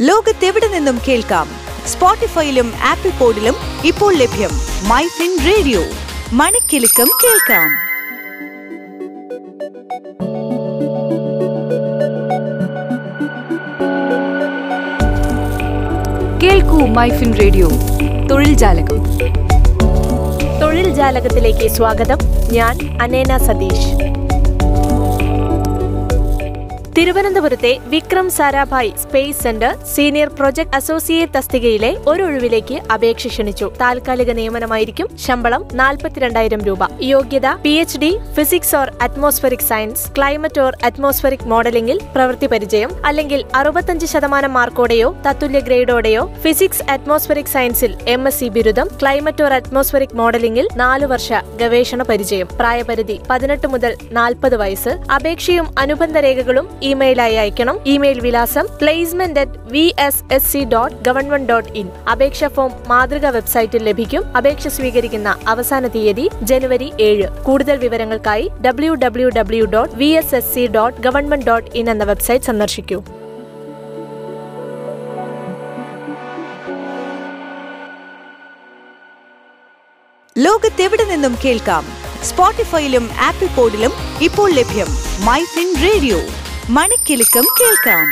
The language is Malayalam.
ലോകത്തെവിടെ നിന്നും കേൾക്കാം? സ്പോട്ടിഫൈയിലും ആപ്പിൾ പോഡിലും ഇപ്പോൾ ലഭ്യം മൈ ഫിൻ റേഡിയോ. മണിക്കെലക്കം കേൾക്കാം. കേൾക്കൂ മൈഫിൻ റേഡിയോ. തൊഴിൽ ജാലകം. തൊഴിൽ ജാലകത്തിലേക്ക് സ്വാഗതം. ഞാൻ അനേന സതീഷ്. തിരുവനന്തപുരത്തെ Vikram Sarabhai space centre senior project associate തസ്തികയിലെ ഒരു ഒഴിവിലേക്ക് അപേക്ഷ ക്ഷണിച്ചു. താൽക്കാലിക നിയമനമായിരിക്കും ശമ്പളം നാൽപ്പത്തിരണ്ടായിരം രൂപ. യോഗ്യത P H D physics or atmospheric science climate or atmospheric മോഡലിംഗിൽ പ്രവൃത്തി പരിചയം അല്ലെങ്കിൽ അറുപത്തഞ്ച് ശതമാനം മാർക്കോടെയോ തത്തുല്യ ഗ്രേഡോടെയോ ഫിസിക്സ് അറ്റ്മോസ്ഫറിക് സയൻസിൽ എം എസ് സി ബിരുദം ക്ലൈമറ്റ് ഓർ അറ്റ്മോസ്ഫറിക് മോഡലിംഗിൽ നാലു വർഷ ഗവേഷണ പരിചയം. പ്രായപരിധി പതിനെട്ട് മുതൽ നാൽപ്പത് വയസ്സ്. അപേക്ഷയും അനുബന്ധ രേഖകളും ഇമെയിലായി അയക്കണം. ഇമെയിൽ വിലാസം placement at V S S C dot government dot in അപേക്ഷ ഫോം മാതൃക വെബ്സൈറ്റിൽ ലഭിക്കും. അപേക്ഷ സ്വീകരിക്കുന്ന അവസാന തീയതി ജനുവരി ഏഴ്. കൂടുതൽ വിവരങ്ങൾക്കായി W W W dot V S S C dot government dot in എന്ന വെബ്സൈറ്റ് സന്ദർശിക്കൂ. ലോകത്തെവിടെ നിന്നും കേൾക്കാം? സ്പോട്ടിഫൈയിലും ആപ്പിൾ പോഡിലും ഇപ്പോൾ ലഭ്യം മൈ ഫിൻ റേഡിയോ മണിക്കെലക്കം കേൾക്കാം.